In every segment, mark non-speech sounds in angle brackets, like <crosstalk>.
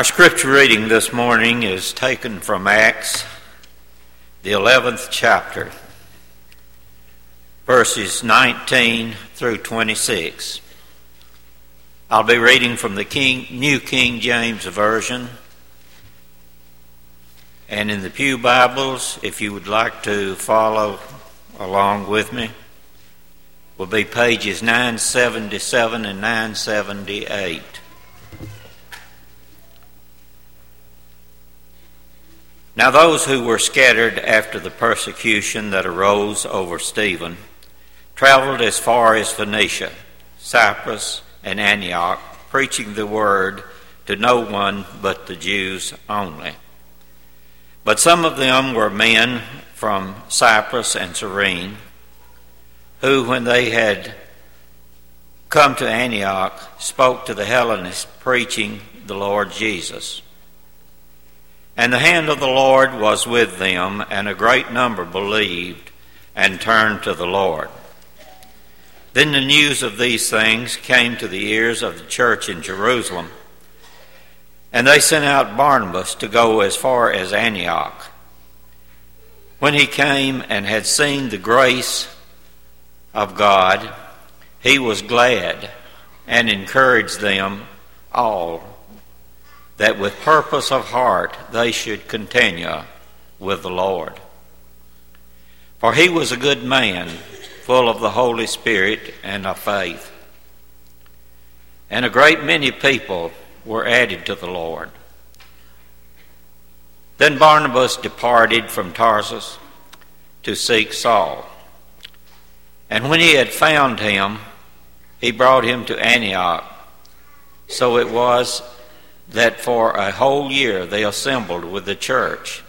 Our scripture reading this morning is taken from Acts, the 11th chapter, verses 19 through 26. I'll be reading from the King, New King James Version. And in the Pew Bibles, if you would like to follow along with me, will be pages 977 and 978. Now, those who were scattered after the persecution that arose over Stephen traveled as far as Phoenicia, Cyprus, and Antioch, preaching the word to no one but the Jews only. But some of them were men from Cyprus and Cyrene, who, when they had come to Antioch, spoke to the Hellenists, preaching the Lord Jesus. And the hand of the Lord was with them, and a great number believed and turned to the Lord. Then the news of these things came to the ears of the church in Jerusalem, and they sent out Barnabas to go as far as Antioch. When he came and had seen the grace of God, he was glad and encouraged them all that with purpose of heart they should continue with the Lord. For he was a good man, full of the Holy Spirit and of faith. And a great many people were added to the Lord. Then Barnabas departed from Tarsus to seek Saul. And when he had found him, he brought him to Antioch. So it was that for a whole year they assembled with the church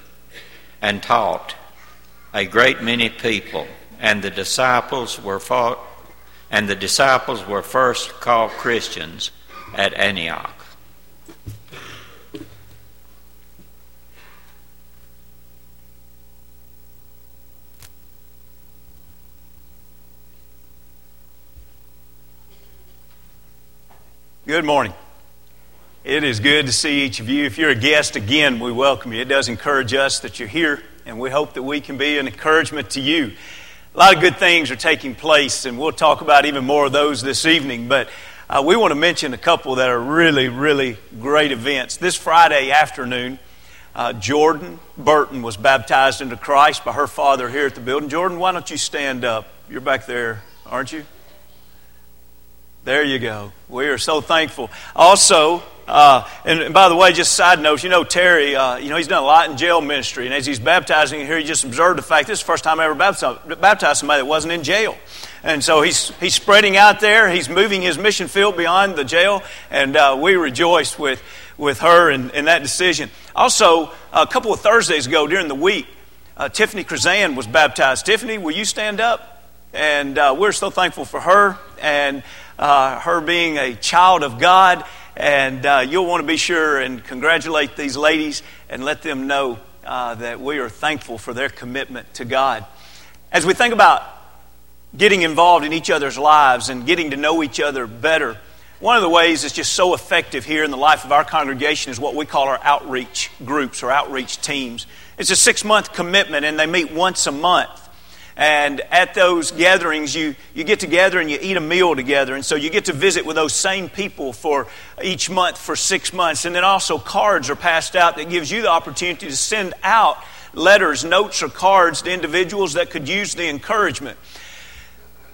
and taught a great many people and the disciples were fought, and the disciples were first called Christians at Antioch. Good morning. It is good to see each of you. If you're a guest, again, we welcome you. It does encourage us that you're here, and we hope that we can be an encouragement to you. A lot of good things are taking place, and we'll talk about even more of those this evening. But uh, we want to mention a couple that are really, really great events. This Friday afternoon, uh, Jordan Burton was baptized into Christ by her father here at the building. Jordan, why don't you stand up? You're back there, aren't you? There you go. We are so thankful. Also, uh, and, and, by the way, just side notes, you know, Terry, uh, you know, he's done a lot in jail ministry. And as he's baptizing here, he just observed the fact this is the first time I ever baptized, somebody that wasn't in jail. And so he's, he's spreading out there. He's moving his mission field beyond the jail. And uh, we rejoice with, with her in that decision. Also, a couple of Thursdays ago during the week, uh, Tiffany Krazan was baptized. Tiffany, will you stand up? And uh, we're so thankful for her and uh, her being a child of God and uh, you'll want to be sure and congratulate these ladies and let them know uh, that we are thankful for their commitment to God. As we think about getting involved in each other's lives and getting to know each other better, one of the ways that's just so effective here in the life of our congregation is what we call our outreach groups or outreach teams. It's a six month commitment, and they meet once a month. And at those gatherings, you, you get together and you eat a meal together. And so you get to visit with those same people for each month for six months. And then also cards are passed out that gives you the opportunity to send out letters, notes, or cards to individuals that could use the encouragement.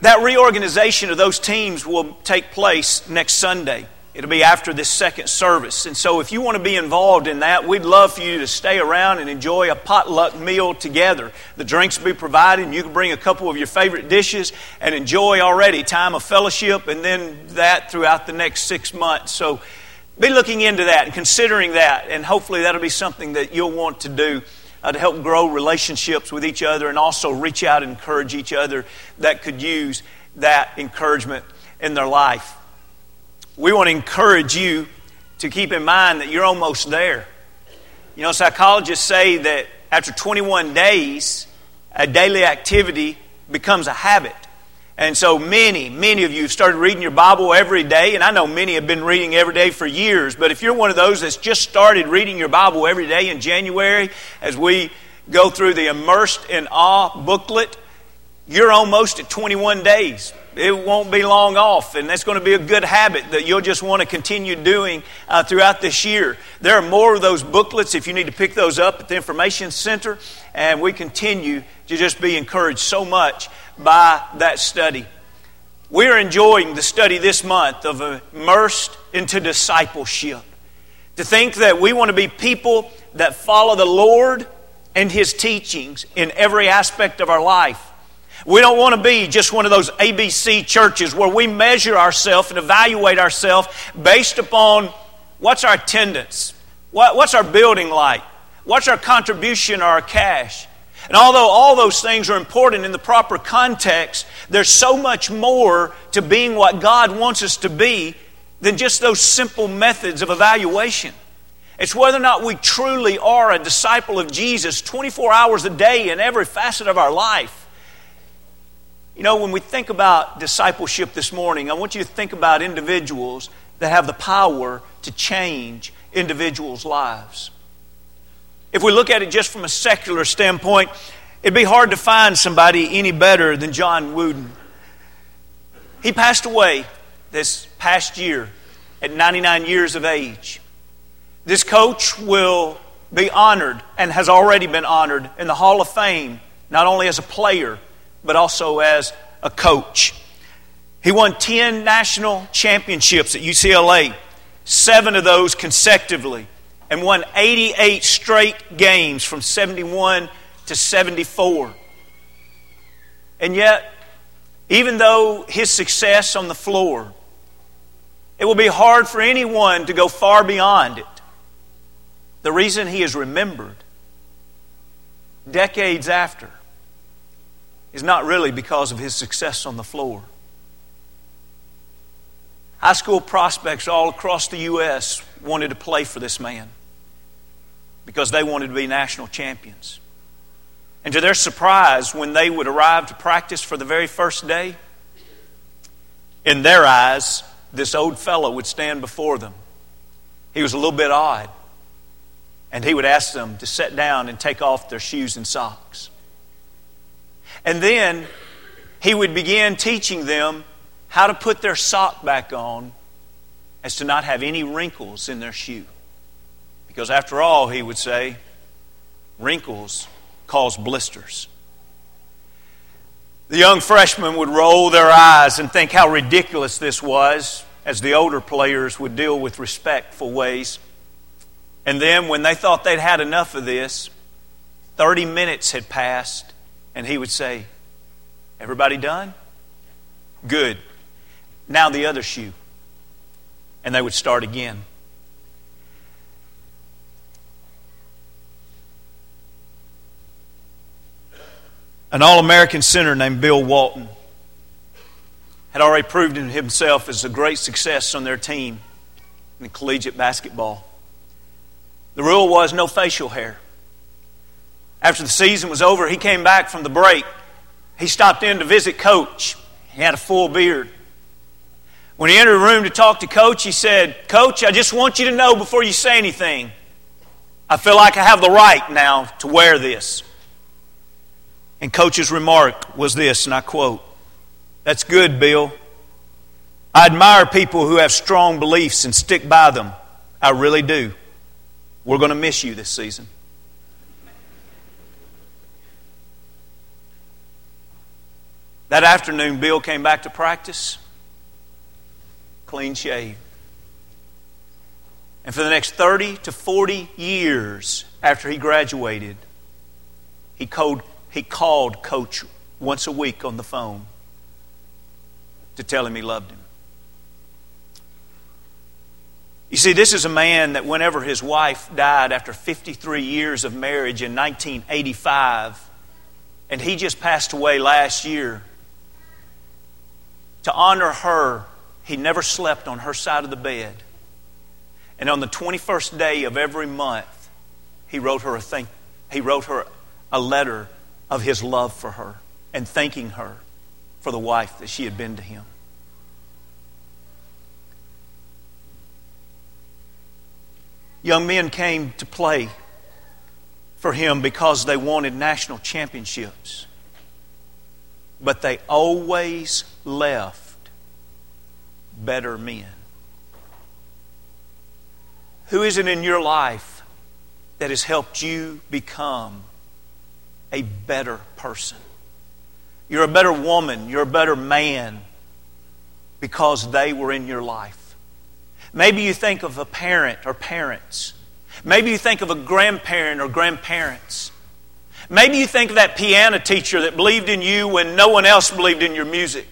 That reorganization of those teams will take place next Sunday. It'll be after this second service. And so, if you want to be involved in that, we'd love for you to stay around and enjoy a potluck meal together. The drinks will be provided, and you can bring a couple of your favorite dishes and enjoy already time of fellowship and then that throughout the next six months. So, be looking into that and considering that, and hopefully, that'll be something that you'll want to do. Uh, to help grow relationships with each other and also reach out and encourage each other that could use that encouragement in their life we want to encourage you to keep in mind that you're almost there. You know, psychologists say that after 21 days, a daily activity becomes a habit. And so many, many of you have started reading your Bible every day, and I know many have been reading every day for years, but if you're one of those that's just started reading your Bible every day in January, as we go through the Immersed in Awe booklet, you're almost at 21 days. It won't be long off, and that's going to be a good habit that you'll just want to continue doing uh, throughout this year. There are more of those booklets if you need to pick those up at the Information Center, and we continue to just be encouraged so much by that study. We're enjoying the study this month of immersed into discipleship. To think that we want to be people that follow the Lord and His teachings in every aspect of our life. We don't want to be just one of those ABC churches where we measure ourselves and evaluate ourselves based upon what's our attendance, what's our building like, what's our contribution or our cash. And although all those things are important in the proper context, there's so much more to being what God wants us to be than just those simple methods of evaluation. It's whether or not we truly are a disciple of Jesus 24 hours a day in every facet of our life. You know, when we think about discipleship this morning, I want you to think about individuals that have the power to change individuals' lives. If we look at it just from a secular standpoint, it'd be hard to find somebody any better than John Wooden. He passed away this past year at 99 years of age. This coach will be honored and has already been honored in the Hall of Fame, not only as a player, but also as a coach. He won 10 national championships at UCLA, seven of those consecutively and won 88 straight games from 71 to 74. And yet, even though his success on the floor, it will be hard for anyone to go far beyond it. The reason he is remembered decades after is not really because of his success on the floor. High school prospects all across the U.S. wanted to play for this man because they wanted to be national champions. And to their surprise, when they would arrive to practice for the very first day, in their eyes, this old fellow would stand before them. He was a little bit odd. And he would ask them to sit down and take off their shoes and socks. And then he would begin teaching them how to put their sock back on as to not have any wrinkles in their shoe. Because after all, he would say, wrinkles cause blisters. The young freshmen would roll their eyes and think how ridiculous this was, as the older players would deal with respectful ways. And then, when they thought they'd had enough of this, 30 minutes had passed, and he would say, Everybody done? Good. Now the other shoe. And they would start again. An All American center named Bill Walton had already proved himself as a great success on their team in collegiate basketball. The rule was no facial hair. After the season was over, he came back from the break. He stopped in to visit Coach. He had a full beard. When he entered the room to talk to Coach, he said, Coach, I just want you to know before you say anything, I feel like I have the right now to wear this. And Coach's remark was this, and I quote That's good, Bill. I admire people who have strong beliefs and stick by them. I really do. We're going to miss you this season. That afternoon, Bill came back to practice, clean shaved. And for the next 30 to 40 years after he graduated, he called he called Coach once a week on the phone to tell him he loved him. You see, this is a man that whenever his wife died after 53 years of marriage in 1985, and he just passed away last year, to honor her, he never slept on her side of the bed. And on the 21st day of every month, he wrote her a thing. He wrote her a letter of his love for her and thanking her for the wife that she had been to him. Young men came to play for him because they wanted national championships. But they always left better men. Who is it in your life that has helped you become a better person? You're a better woman, you're a better man because they were in your life. Maybe you think of a parent or parents Maybe you think of a grandparent or grandparents. Maybe you think of that piano teacher that believed in you when no one else believed in your music.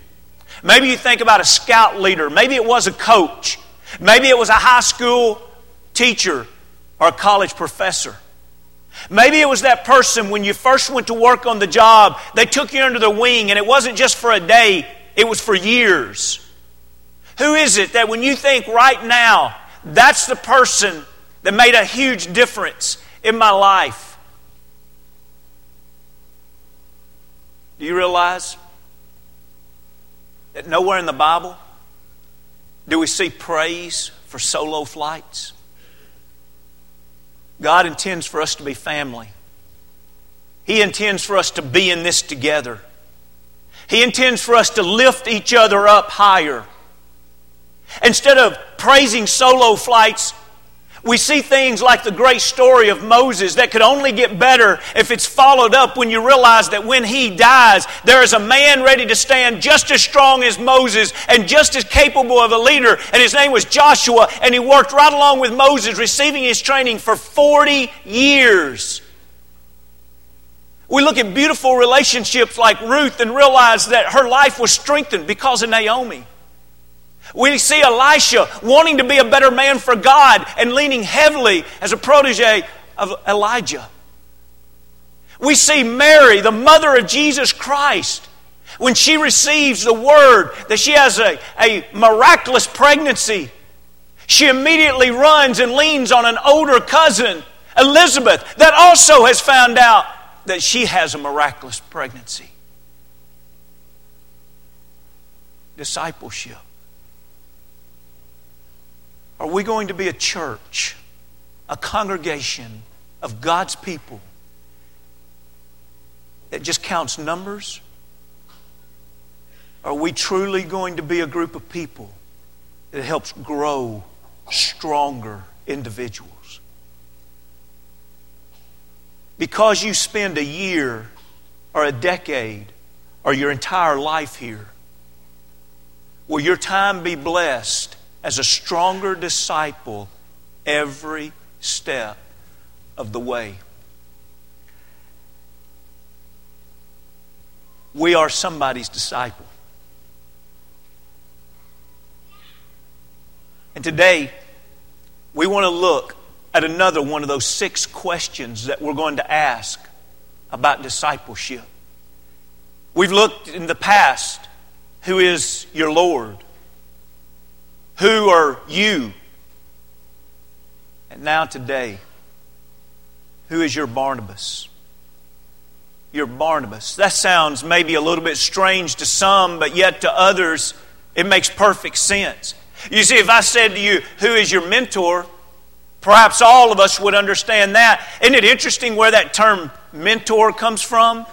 Maybe you think about a scout leader. Maybe it was a coach. Maybe it was a high school teacher or a college professor. Maybe it was that person when you first went to work on the job, they took you under their wing and it wasn't just for a day, it was for years. Who is it that when you think right now, that's the person that made a huge difference in my life. Do you realize that nowhere in the Bible do we see praise for solo flights? God intends for us to be family. He intends for us to be in this together. He intends for us to lift each other up higher. Instead of praising solo flights, we see things like the great story of Moses that could only get better if it's followed up when you realize that when he dies, there is a man ready to stand just as strong as Moses and just as capable of a leader, and his name was Joshua, and he worked right along with Moses, receiving his training for 40 years. We look at beautiful relationships like Ruth and realize that her life was strengthened because of Naomi. We see Elisha wanting to be a better man for God and leaning heavily as a protege of Elijah. We see Mary, the mother of Jesus Christ, when she receives the word that she has a, a miraculous pregnancy, she immediately runs and leans on an older cousin, Elizabeth, that also has found out that she has a miraculous pregnancy. Discipleship. Are we going to be a church, a congregation of God's people that just counts numbers? Are we truly going to be a group of people that helps grow stronger individuals? Because you spend a year or a decade or your entire life here, will your time be blessed as a stronger disciple every step of the way. We are somebody's disciple. And today, we want to look at another one of those six questions that we're going to ask about discipleship. We've looked in the past who is your Lord? Who are you? And now, today, who is your Barnabas? Your Barnabas. That sounds maybe a little bit strange to some, but yet to others, it makes perfect sense. You see, if I said to you, Who is your mentor? Perhaps all of us would understand that. Isn't it interesting where that term mentor comes from?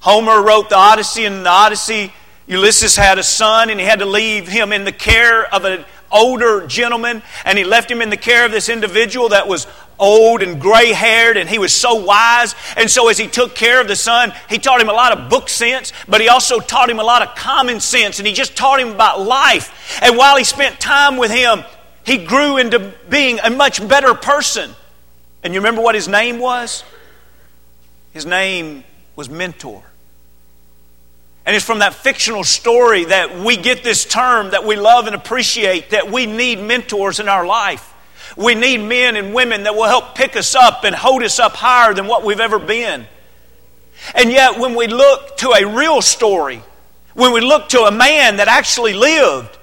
Homer wrote the Odyssey, and the Odyssey Ulysses had a son and he had to leave him in the care of an older gentleman and he left him in the care of this individual that was old and gray haired and he was so wise. And so, as he took care of the son, he taught him a lot of book sense, but he also taught him a lot of common sense and he just taught him about life. And while he spent time with him, he grew into being a much better person. And you remember what his name was? His name was Mentor. And it's from that fictional story that we get this term that we love and appreciate that we need mentors in our life. We need men and women that will help pick us up and hold us up higher than what we've ever been. And yet, when we look to a real story, when we look to a man that actually lived,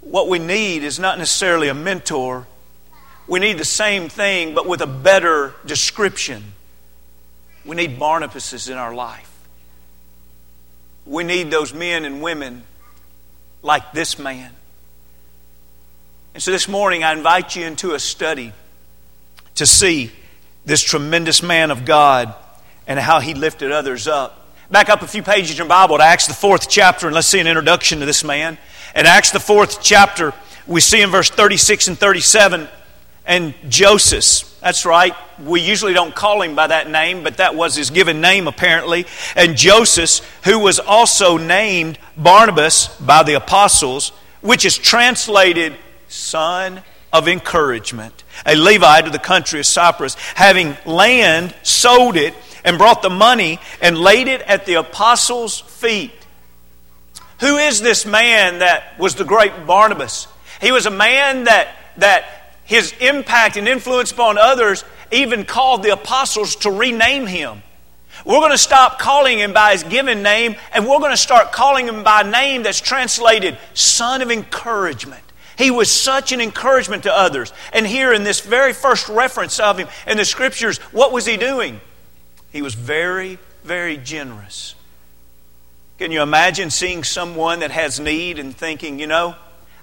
what we need is not necessarily a mentor. We need the same thing, but with a better description. We need Barnabases in our life. We need those men and women like this man. And so this morning, I invite you into a study to see this tremendous man of God and how he lifted others up. Back up a few pages in your Bible to Acts, the fourth chapter, and let's see an introduction to this man. In Acts, the fourth chapter, we see in verse 36 and 37, and Joseph, that's right, we usually don't call him by that name, but that was his given name apparently. And Joseph, who was also named Barnabas by the apostles, which is translated son of encouragement, a Levite of the country of Cyprus, having land, sold it and brought the money and laid it at the apostles' feet. Who is this man that was the great Barnabas? He was a man that, that his impact and influence upon others even called the apostles to rename him. We're going to stop calling him by his given name and we're going to start calling him by a name that's translated Son of Encouragement. He was such an encouragement to others. And here in this very first reference of him in the scriptures, what was he doing? He was very, very generous. Can you imagine seeing someone that has need and thinking, you know,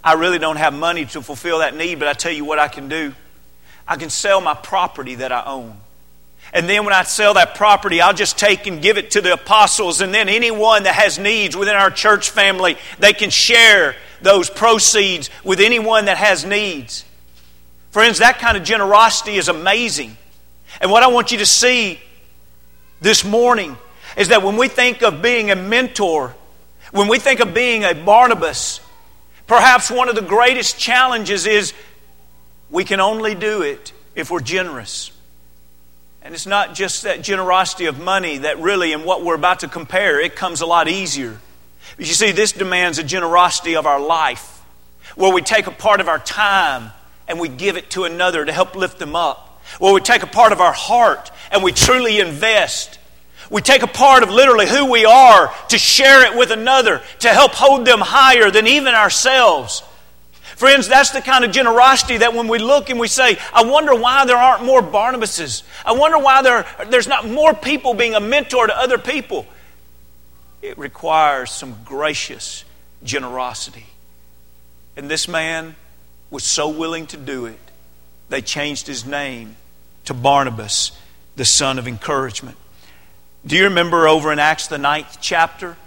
I really don't have money to fulfill that need, but I tell you what I can do. I can sell my property that I own. And then when I sell that property, I'll just take and give it to the apostles. And then anyone that has needs within our church family, they can share those proceeds with anyone that has needs. Friends, that kind of generosity is amazing. And what I want you to see this morning is that when we think of being a mentor, when we think of being a Barnabas, perhaps one of the greatest challenges is we can only do it if we're generous. And it's not just that generosity of money that really, in what we're about to compare, it comes a lot easier. But you see, this demands a generosity of our life, where we take a part of our time and we give it to another to help lift them up where we take a part of our heart and we truly invest. We take a part of literally who we are to share it with another, to help hold them higher than even ourselves. Friends, that's the kind of generosity that when we look and we say, I wonder why there aren't more Barnabases. I wonder why there, there's not more people being a mentor to other people. It requires some gracious generosity. And this man was so willing to do it they changed his name to Barnabas, the son of encouragement. Do you remember over in Acts, the ninth chapter,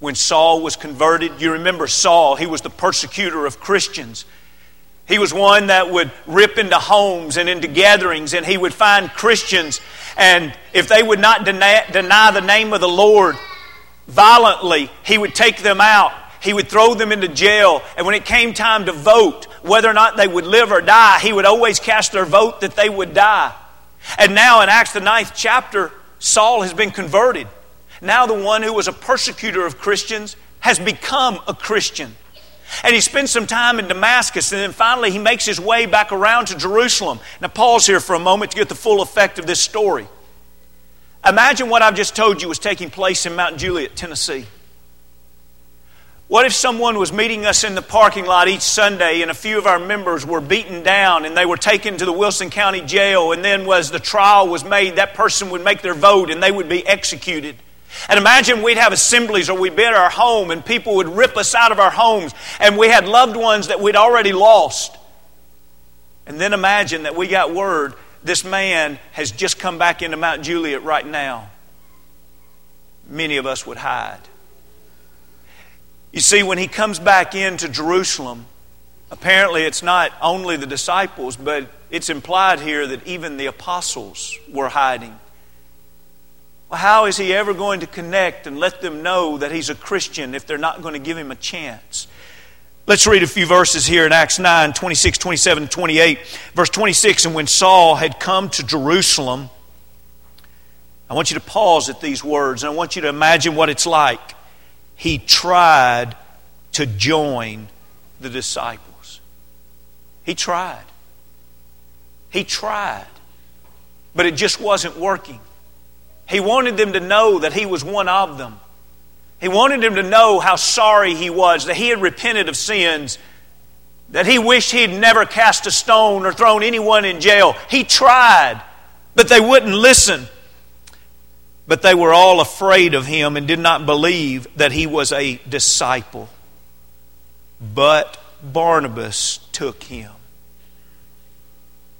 when Saul was converted? You remember Saul, he was the persecutor of Christians. He was one that would rip into homes and into gatherings, and he would find Christians, and if they would not deny, deny the name of the Lord violently, he would take them out he would throw them into jail. And when it came time to vote whether or not they would live or die, he would always cast their vote that they would die. And now in Acts, the ninth chapter, Saul has been converted. Now the one who was a persecutor of Christians has become a Christian. And he spends some time in Damascus, and then finally he makes his way back around to Jerusalem. Now, pause here for a moment to get the full effect of this story. Imagine what I've just told you was taking place in Mount Juliet, Tennessee. What if someone was meeting us in the parking lot each Sunday and a few of our members were beaten down and they were taken to the Wilson County Jail and then as the trial was made, that person would make their vote and they would be executed? And imagine we'd have assemblies or we'd be at our home and people would rip us out of our homes and we had loved ones that we'd already lost. And then imagine that we got word this man has just come back into Mount Juliet right now. Many of us would hide. You see, when he comes back into Jerusalem, apparently it's not only the disciples, but it's implied here that even the apostles were hiding. Well, how is he ever going to connect and let them know that he's a Christian if they're not going to give him a chance? Let's read a few verses here in Acts 9 26, 27, 28. Verse 26 And when Saul had come to Jerusalem, I want you to pause at these words and I want you to imagine what it's like he tried to join the disciples. He tried. He tried. But it just wasn't working. He wanted them to know that he was one of them. He wanted them to know how sorry he was, that he had repented of sins, that he wished he had never cast a stone or thrown anyone in jail. He tried, but they wouldn't listen. But they were all afraid of him and did not believe that he was a disciple. But Barnabas took him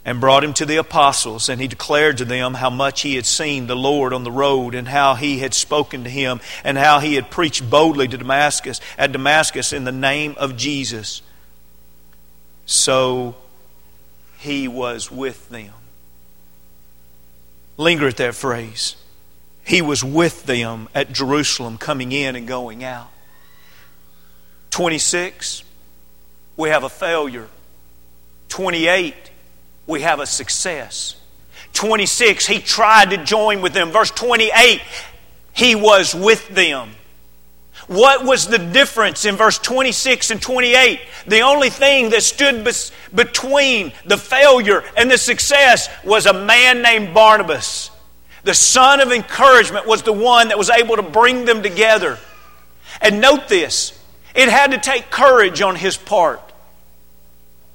and brought him to the apostles, and he declared to them how much he had seen the Lord on the road, and how he had spoken to him, and how he had preached boldly to Damascus at Damascus in the name of Jesus. So he was with them. Linger at that phrase. He was with them at Jerusalem, coming in and going out. 26, we have a failure. 28, we have a success. 26, he tried to join with them. Verse 28, he was with them. What was the difference in verse 26 and 28? The only thing that stood between the failure and the success was a man named Barnabas. The son of encouragement was the one that was able to bring them together. And note this it had to take courage on his part.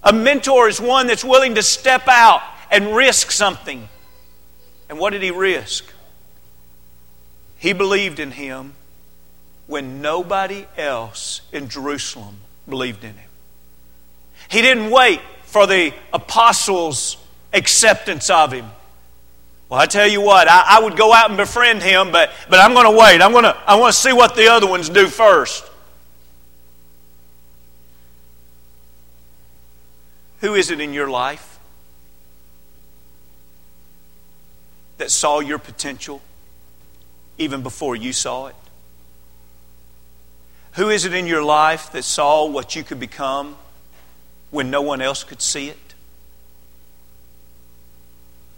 A mentor is one that's willing to step out and risk something. And what did he risk? He believed in him when nobody else in Jerusalem believed in him. He didn't wait for the apostles' acceptance of him. Well, I tell you what, I, I would go out and befriend him, but, but I'm going to wait. I'm going to, I want to see what the other ones do first. Who is it in your life that saw your potential even before you saw it? Who is it in your life that saw what you could become when no one else could see it?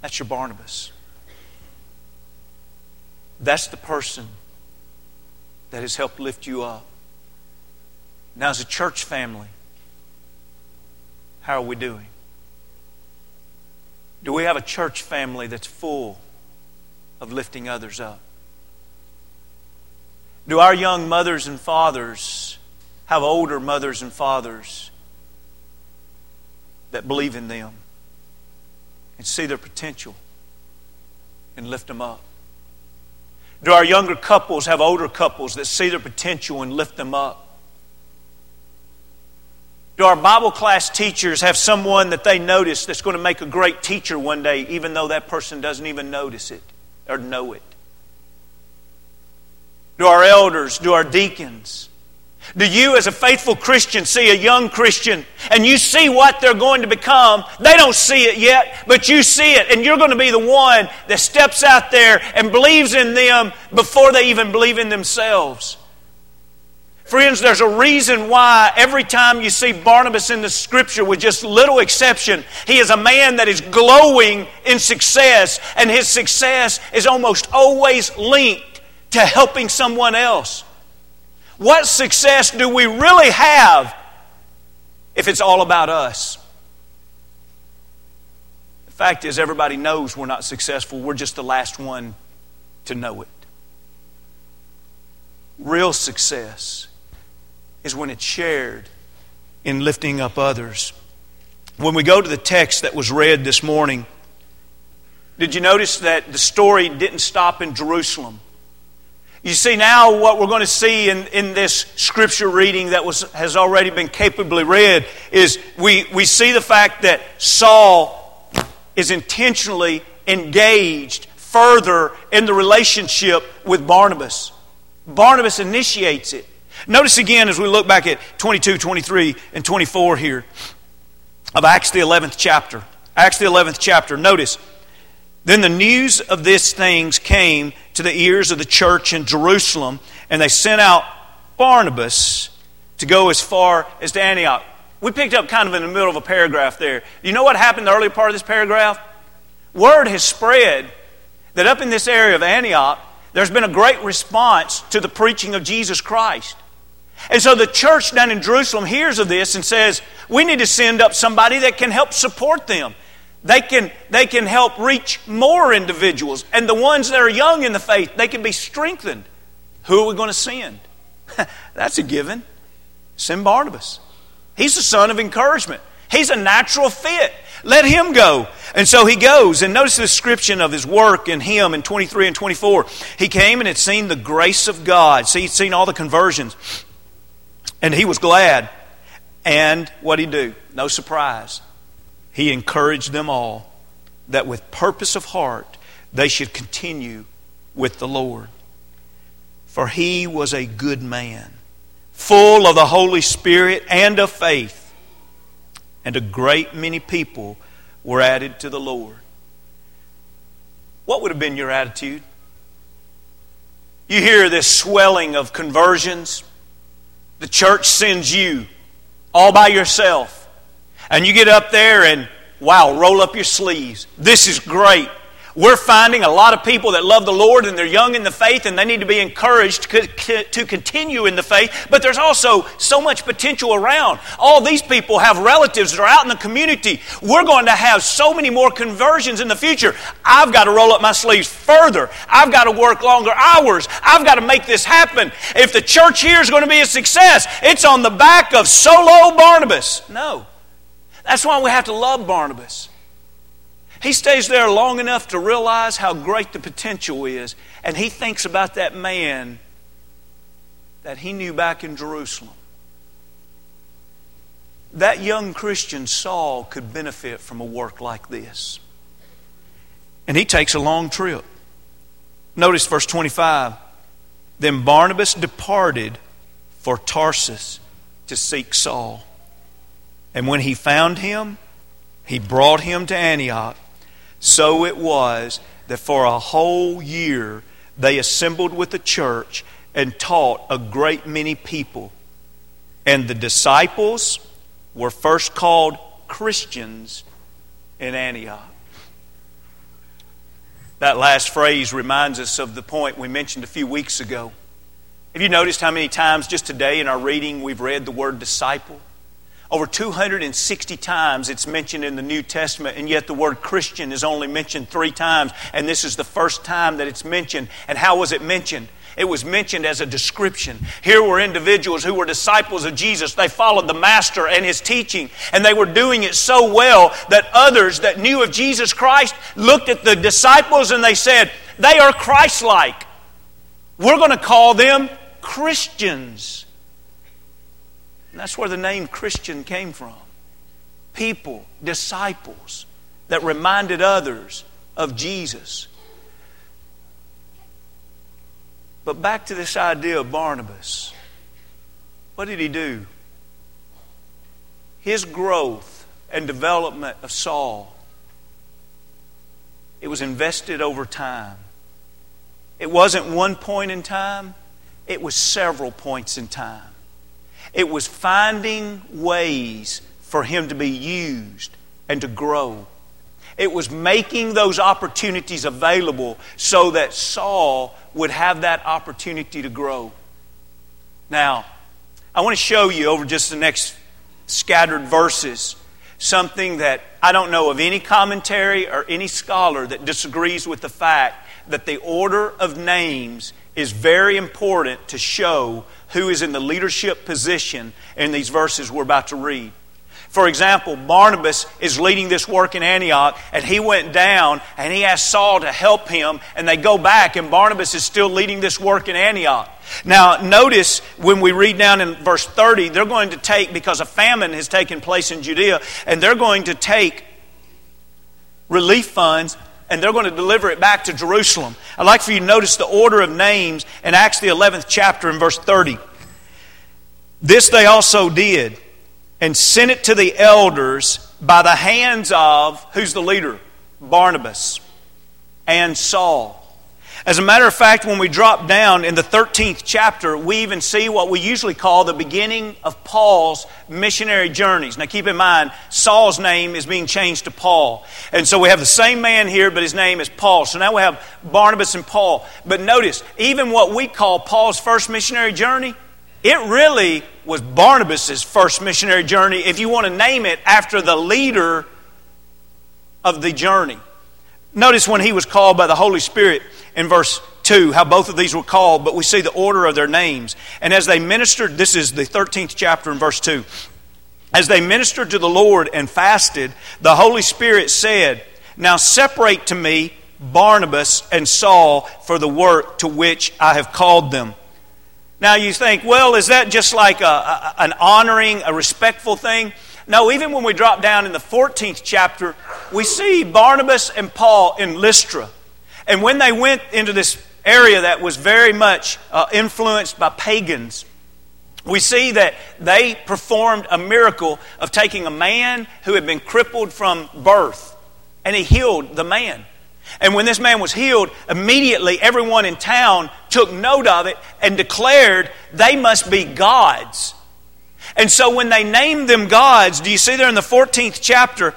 That's your Barnabas. That's the person that has helped lift you up. Now, as a church family, how are we doing? Do we have a church family that's full of lifting others up? Do our young mothers and fathers have older mothers and fathers that believe in them and see their potential and lift them up? Do our younger couples have older couples that see their potential and lift them up? Do our Bible class teachers have someone that they notice that's going to make a great teacher one day, even though that person doesn't even notice it or know it? Do our elders, do our deacons? Do you, as a faithful Christian, see a young Christian and you see what they're going to become? They don't see it yet, but you see it, and you're going to be the one that steps out there and believes in them before they even believe in themselves. Friends, there's a reason why every time you see Barnabas in the scripture, with just little exception, he is a man that is glowing in success, and his success is almost always linked to helping someone else. What success do we really have if it's all about us? The fact is, everybody knows we're not successful. We're just the last one to know it. Real success is when it's shared in lifting up others. When we go to the text that was read this morning, did you notice that the story didn't stop in Jerusalem? You see, now what we're going to see in, in this scripture reading that was, has already been capably read is we, we see the fact that Saul is intentionally engaged further in the relationship with Barnabas. Barnabas initiates it. Notice again as we look back at 22, 23, and 24 here of Acts, the 11th chapter. Acts, the 11th chapter. Notice then the news of these things came to the ears of the church in Jerusalem, and they sent out Barnabas to go as far as to Antioch. We picked up kind of in the middle of a paragraph there. You know what happened in the early part of this paragraph? Word has spread that up in this area of Antioch, there's been a great response to the preaching of Jesus Christ. And so the church down in Jerusalem hears of this and says, we need to send up somebody that can help support them. They can, they can help reach more individuals. And the ones that are young in the faith, they can be strengthened. Who are we going to send? <laughs> That's a given. Send Barnabas. He's the son of encouragement. He's a natural fit. Let him go. And so he goes. And notice the description of his work in him in 23 and 24. He came and had seen the grace of God. See, he'd seen all the conversions. And he was glad. And what did he do? No surprise. He encouraged them all that with purpose of heart they should continue with the Lord. For he was a good man, full of the Holy Spirit and of faith. And a great many people were added to the Lord. What would have been your attitude? You hear this swelling of conversions. The church sends you all by yourself. And you get up there and, wow, roll up your sleeves. This is great. We're finding a lot of people that love the Lord and they're young in the faith and they need to be encouraged to continue in the faith. But there's also so much potential around. All these people have relatives that are out in the community. We're going to have so many more conversions in the future. I've got to roll up my sleeves further. I've got to work longer hours. I've got to make this happen. If the church here is going to be a success, it's on the back of solo Barnabas. No. That's why we have to love Barnabas. He stays there long enough to realize how great the potential is, and he thinks about that man that he knew back in Jerusalem. That young Christian, Saul, could benefit from a work like this. And he takes a long trip. Notice verse 25. Then Barnabas departed for Tarsus to seek Saul. And when he found him, he brought him to Antioch. So it was that for a whole year they assembled with the church and taught a great many people. And the disciples were first called Christians in Antioch. That last phrase reminds us of the point we mentioned a few weeks ago. Have you noticed how many times just today in our reading we've read the word disciple? Over 260 times it's mentioned in the New Testament, and yet the word Christian is only mentioned three times, and this is the first time that it's mentioned. And how was it mentioned? It was mentioned as a description. Here were individuals who were disciples of Jesus. They followed the Master and His teaching, and they were doing it so well that others that knew of Jesus Christ looked at the disciples and they said, They are Christ like. We're going to call them Christians. And that's where the name Christian came from. People, disciples that reminded others of Jesus. But back to this idea of Barnabas. What did he do? His growth and development of Saul, it was invested over time. It wasn't one point in time, it was several points in time. It was finding ways for him to be used and to grow. It was making those opportunities available so that Saul would have that opportunity to grow. Now, I want to show you over just the next scattered verses something that I don't know of any commentary or any scholar that disagrees with the fact that the order of names is very important to show who is in the leadership position in these verses we're about to read. For example, Barnabas is leading this work in Antioch, and he went down and he asked Saul to help him, and they go back, and Barnabas is still leading this work in Antioch. Now, notice when we read down in verse 30, they're going to take, because a famine has taken place in Judea, and they're going to take relief funds and they're going to deliver it back to Jerusalem. I'd like for you to notice the order of names in Acts, the 11th chapter, in verse 30. This they also did and sent it to the elders by the hands of, who's the leader? Barnabas and Saul. As a matter of fact, when we drop down in the 13th chapter, we even see what we usually call the beginning of Paul's missionary journeys. Now keep in mind, Saul's name is being changed to Paul. And so we have the same man here, but his name is Paul. So now we have Barnabas and Paul. But notice, even what we call Paul's first missionary journey, it really was Barnabas' first missionary journey, if you want to name it after the leader of the journey. Notice when he was called by the Holy Spirit in verse 2, how both of these were called, but we see the order of their names. And as they ministered, this is the 13th chapter in verse 2. As they ministered to the Lord and fasted, the Holy Spirit said, Now separate to me Barnabas and Saul for the work to which I have called them. Now you think, well, is that just like a, a, an honoring, a respectful thing? No, even when we drop down in the 14th chapter, we see Barnabas and Paul in Lystra. And when they went into this area that was very much uh, influenced by pagans, we see that they performed a miracle of taking a man who had been crippled from birth, and he healed the man. And when this man was healed, immediately everyone in town took note of it and declared they must be gods. And so when they named them gods, do you see there in the 14th chapter,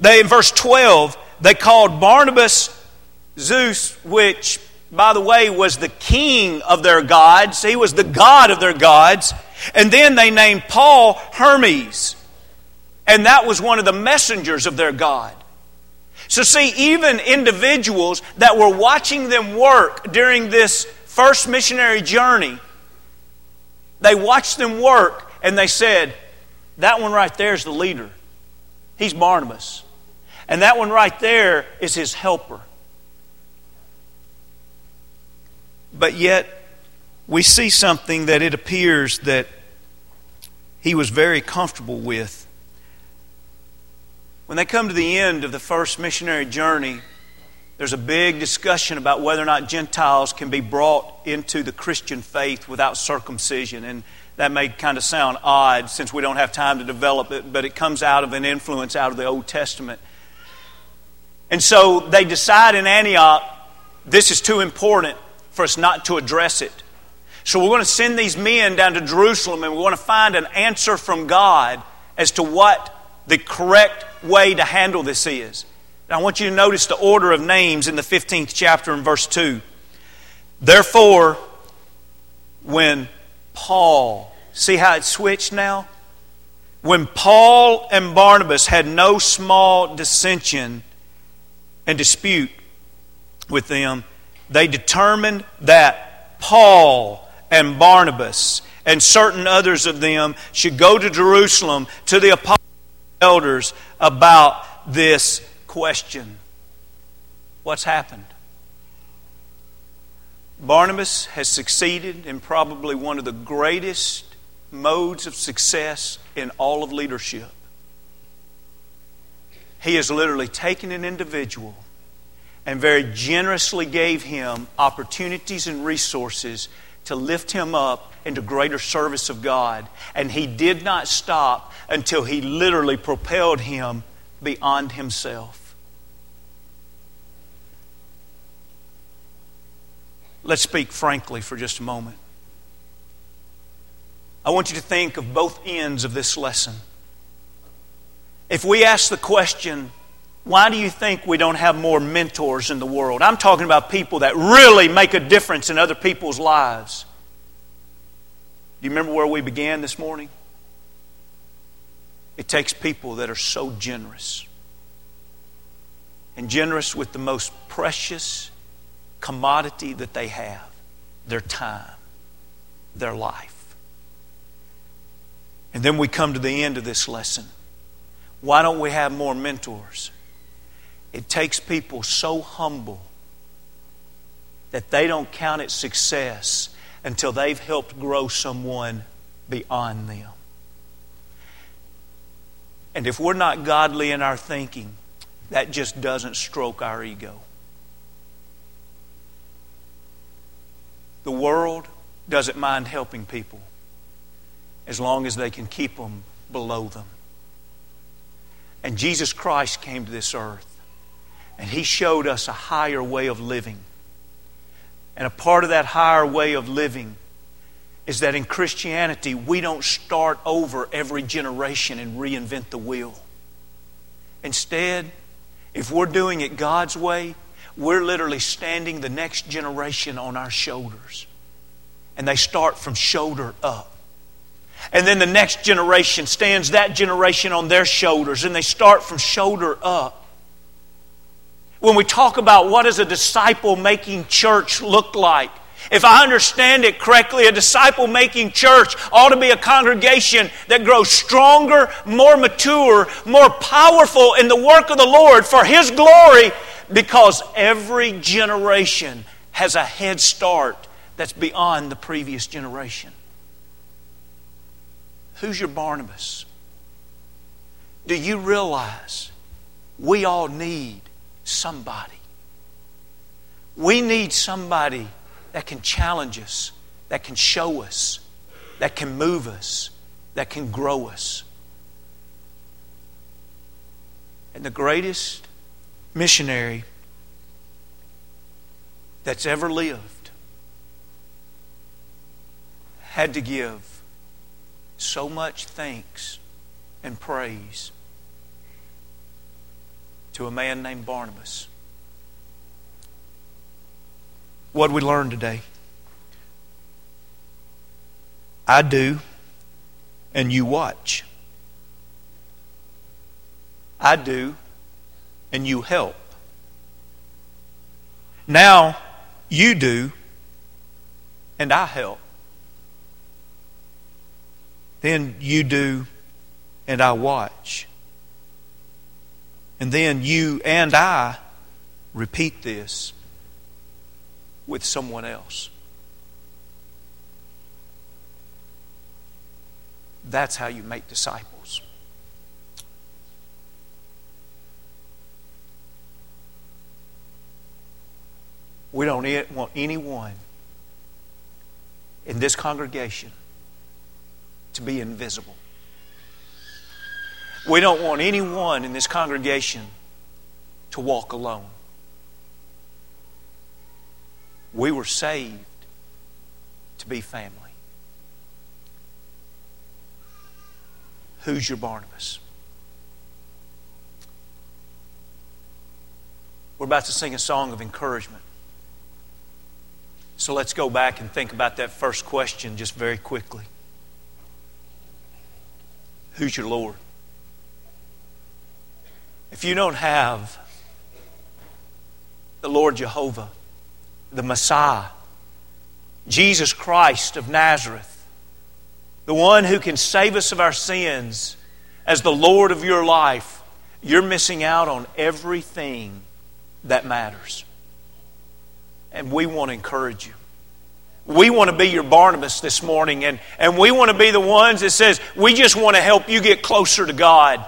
they in verse 12, they called Barnabas Zeus, which by the way, was the king of their gods. He was the god of their gods. And then they named Paul Hermes. And that was one of the messengers of their God. So, see, even individuals that were watching them work during this first missionary journey, they watched them work and they said, That one right there is the leader. He's Barnabas. And that one right there is his helper. But yet, we see something that it appears that he was very comfortable with. When they come to the end of the first missionary journey, there's a big discussion about whether or not Gentiles can be brought into the Christian faith without circumcision. And that may kind of sound odd since we don't have time to develop it, but it comes out of an influence out of the Old Testament. And so they decide in Antioch this is too important for us not to address it. So we're going to send these men down to Jerusalem and we want to find an answer from God as to what the correct way to handle this is. Now I want you to notice the order of names in the 15th chapter in verse 2. Therefore, when Paul, see how it switched now? When Paul and Barnabas had no small dissension and dispute with them, they determined that Paul and Barnabas and certain others of them should go to Jerusalem to the apostles elders about this question. What's happened? Barnabas has succeeded in probably one of the greatest modes of success in all of leadership. He has literally taken an individual and very generously gave him opportunities and resources to lift him up into greater service of God. And he did not stop until he literally propelled him beyond himself. Let's speak frankly for just a moment. I want you to think of both ends of this lesson. If we ask the question, why do you think we don't have more mentors in the world? I'm talking about people that really make a difference in other people's lives. Do you remember where we began this morning? It takes people that are so generous. And generous with the most precious commodity that they have their time, their life. And then we come to the end of this lesson. Why don't we have more mentors? It takes people so humble that they don't count it success until they've helped grow someone beyond them. And if we're not godly in our thinking, that just doesn't stroke our ego. The world doesn't mind helping people as long as they can keep them below them. And Jesus Christ came to this earth and He showed us a higher way of living. And a part of that higher way of living is that in Christianity, we don't start over every generation and reinvent the wheel. Instead, if we're doing it God's way, we're literally standing the next generation on our shoulders. And they start from shoulder up. And then the next generation stands that generation on their shoulders, and they start from shoulder up when we talk about what does a disciple making church look like, If I understand it correctly, a disciple making church ought to be a congregation that grows stronger, more mature, more powerful in the work of the Lord for His glory because every generation has a head start that's beyond the previous generation. Who's your Barnabas? Do you realize we all need somebody? We need somebody that can challenge us, that can show us, that can move us, that can grow us. And the greatest missionary that's ever lived had to give so much thanks and praise to a man named Barnabas. What we learn today? I do, and you watch. I do, and you help. Now you do, and I help. Then you do, and I watch. And then you and I repeat this with someone else. That's how you make disciples. We don't want anyone in this congregation to be invisible. We don't want anyone in this congregation to walk alone. We were saved to be family. Who's your Barnabas? We're about to sing a song of encouragement. So let's go back and think about that first question just very quickly. Who's your Lord? If you don't have the Lord Jehovah, the Messiah, Jesus Christ of Nazareth, the one who can save us of our sins as the Lord of your life, you're missing out on everything that matters. And we want to encourage you. We want to be your Barnabas this morning, and, and we want to be the ones that says, we just want to help you get closer to God.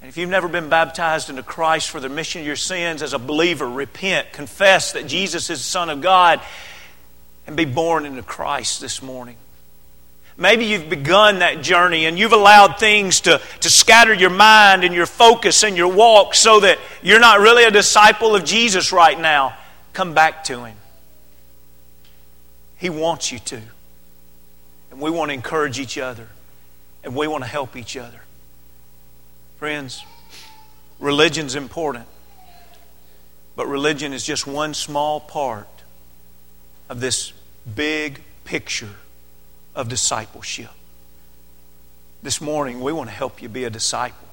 And if you've never been baptized into Christ for the remission of your sins as a believer, repent, confess that Jesus is the Son of God, and be born into Christ this morning. Maybe you've begun that journey and you've allowed things to, to scatter your mind and your focus and your walk so that you're not really a disciple of Jesus right now. Come back to Him. He wants you to. And we want to encourage each other and we want to help each other. Friends, religion's important, but religion is just one small part of this big picture of discipleship. This morning, we want to help you be a disciple.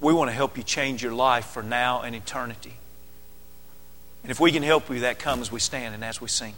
We want to help you change your life for now and eternity. And if we can help you, that comes as we stand and as we sing.